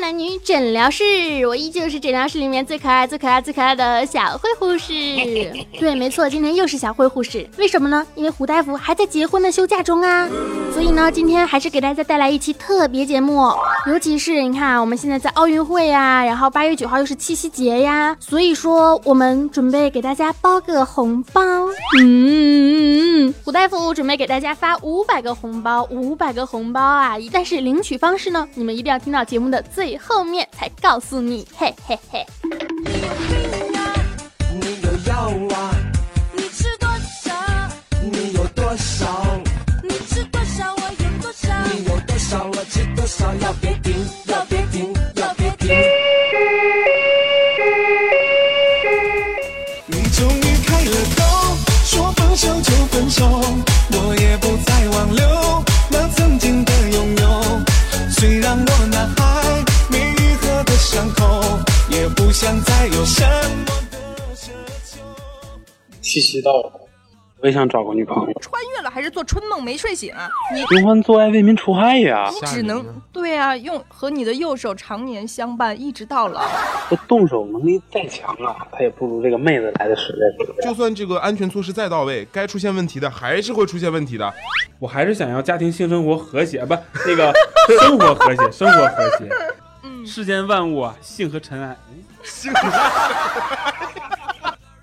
男女诊疗室，我依旧是诊疗室里面最可爱、最可爱、最可爱的小慧护士。对，没错，今天又是小慧护士。为什么呢？因为胡大夫还在结婚的休假中啊。所以呢，今天还是给大家带来一期特别节目。尤其是你看啊，我们现在在奥运会呀，然后八月九号又是七夕节呀，所以说我们准备给大家包个红包。嗯，胡大夫准备给大家发五百个红包，五百个红包啊！但是领取方式呢，你们一定要听到节目的最后面才告诉你，嘿嘿嘿。虽然我那还没愈合的伤口，也不想再有什么的奢求。七夕到了，我也想找个女朋友。穿越了还是做春梦没睡醒啊？你寻欢作爱，为民除害呀！你只能对啊，用和你的右手常年相伴，一直到老。这动手能力再强啊，他也不如这个妹子来的实在？就算这个安全措施再到位，该出现问题的还是会出现问题的。我还是想要家庭性生活和谐，不，那个生活和谐，生活和谐。嗯，世间万物啊，性和尘埃。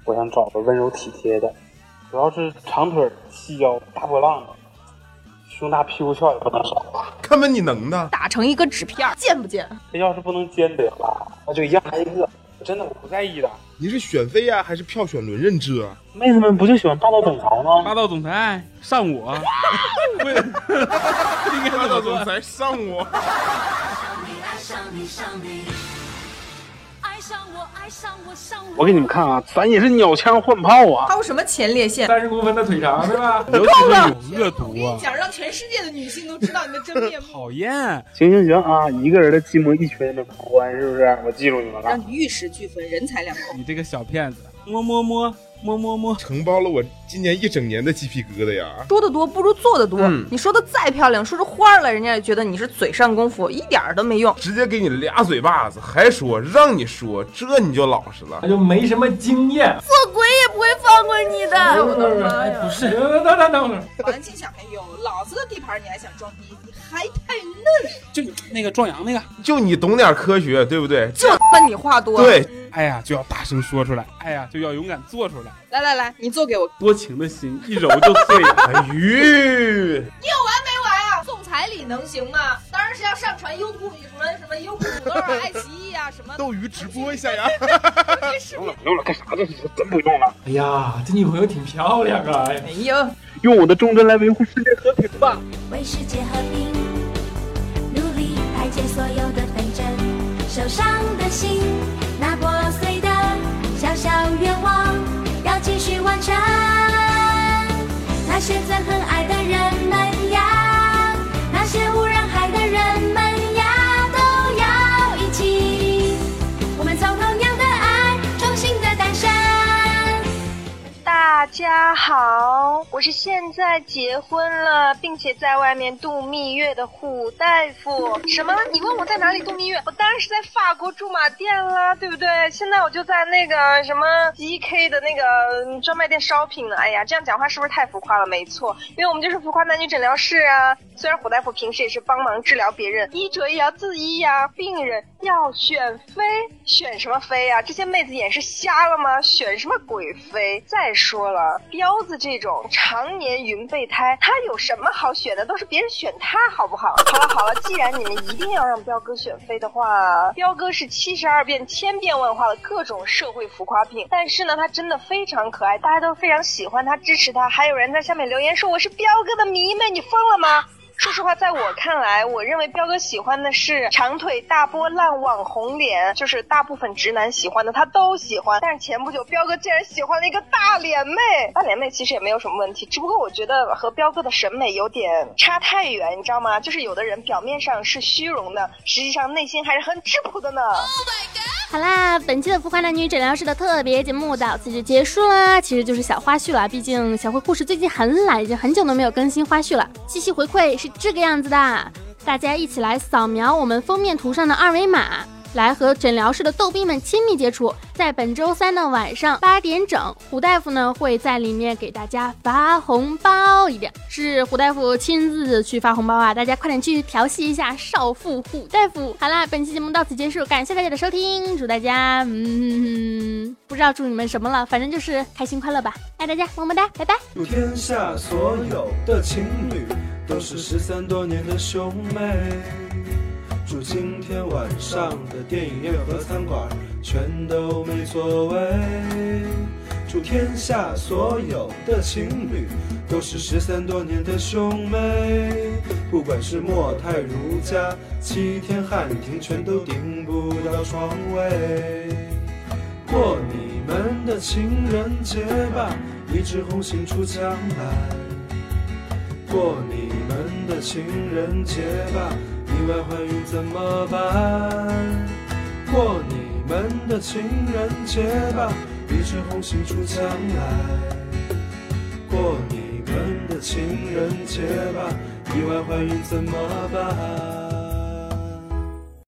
我想找个温柔体贴的，主要是长腿、细腰、大波浪的，胸大屁股翘也不能少。看把你能的。打成一个纸片儿，贱不贱？这要是不能兼得吧，那就一样来一个。真的我不在意的。你是选妃呀、还是票选轮任制啊？妹子们不就喜欢霸道总裁吗？霸道总裁上我，对，应该霸道总裁上我。我，爱上我，上我。给你们看啊，咱也是鸟枪换炮啊！还有什么前列腺？三十公分的腿长，是吧？尤其是有恶毒啊！讲让全世界的女性都知道你的真面目，讨厌，行行行啊，一个人的寂寞一群人的狂欢，是不是？我记住你们了。让你玉石俱焚，人财两空。你这个小骗子，摸摸摸摸摸摸，承包了我今年一整年的鸡皮疙瘩呀！说的多不如做的多。嗯你说的再漂亮，说出花儿来，人家也觉得你是嘴上功夫，一点儿都没用。直接给你俩嘴巴子，还说让你说，这你就老实了那。就没什么经验。做鬼也不会放过你的。我的妈哎，呀！不是，等等等等会儿，环境小朋友，老子的地盘你还想装逼？你还太嫩。就那个壮阳那个，就你懂点科学，对不对？就你话多。对，哎呀就要大声说出来，哎呀就要勇敢做出来，来来来，你做给我。多情的心一揉就碎。哎呦，你有完没完啊？送彩礼能行吗？当然是要上传优酷什么什么优酷土豆啊、爱奇艺啊什么。斗鱼直播一下呀！不用了，不用了，干啥这是？真不用了，哎呀，这女朋友挺漂亮啊！哎哎呦，用我的忠贞来维护世界和平吧。为世界和平努力排解所有的纷争，受伤的现在很爱的家好，我是现在结婚了，并且在外面度蜜月的虎大夫。什么？你问我在哪里度蜜月？我当然是在法国驻马店啦，对不对？现在我就在那个什么 GK 的那个专卖店 shopping 呢。哎呀，这样讲话是不是太浮夸了？没错，因为我们就是浮夸男女诊疗室啊。虽然虎大夫平时也是帮忙治疗别人，医者也要自医呀、病人要选妃，选什么妃呀、这些妹子眼是瞎了吗？选什么鬼妃？再说了，彪子这种常年云备胎，他有什么好选的？都是别人选他，好不好？好了好了，既然你们一定要让彪哥选妃的话，彪哥是七十二变、千变万化的各种社会浮夸品，但是呢，他真的非常可爱，大家都非常喜欢他、支持他，还有人在下面留言说我是彪哥的迷妹，你疯了吗？说实话，在我看来，我认为彪哥喜欢的是长腿、大波浪、网红脸，就是大部分直男喜欢的，他都喜欢。但是前不久，彪哥竟然喜欢了一个大脸妹。大脸妹其实也没有什么问题，只不过我觉得和彪哥的审美有点差太远，你知道吗？就是有的人表面上是虚荣的，实际上内心还是很质朴的呢。Oh my god！好啦，本期的浮夸男女诊疗室的特别节目到此就结束啦。其实就是小花絮了，毕竟小慧护士最近很懒，已经很久都没有更新花絮了。细细回馈是这个样子的。大家一起来扫描我们封面图上的二维码。来和诊疗室的逗逼们亲密接触，在本周三的晚上八点整，胡大夫呢会在里面给大家发红包，一定是胡大夫亲自去发红包啊！大家快点去调戏一下少妇胡大夫。好啦，本期节目到此结束，感谢大家的收听，祝大家嗯，不知道祝你们什么了，反正就是开心快乐吧，爱大家，么么哒，拜拜。祝天下所有的情侣都是失散多年的兄妹。祝今天晚上的电影院和餐馆全都没座位。祝天下所有的情侣都是失散多年的兄妹。不管是莫泰如家、七天汉庭，全都订不到床位。过你们的情人节吧，一枝红杏出墙来。过你们的情人节吧。意外怀孕怎么办？过你们的情人节吧，一枝红杏出墙来。过你们的情人节吧，意外怀孕怎么办？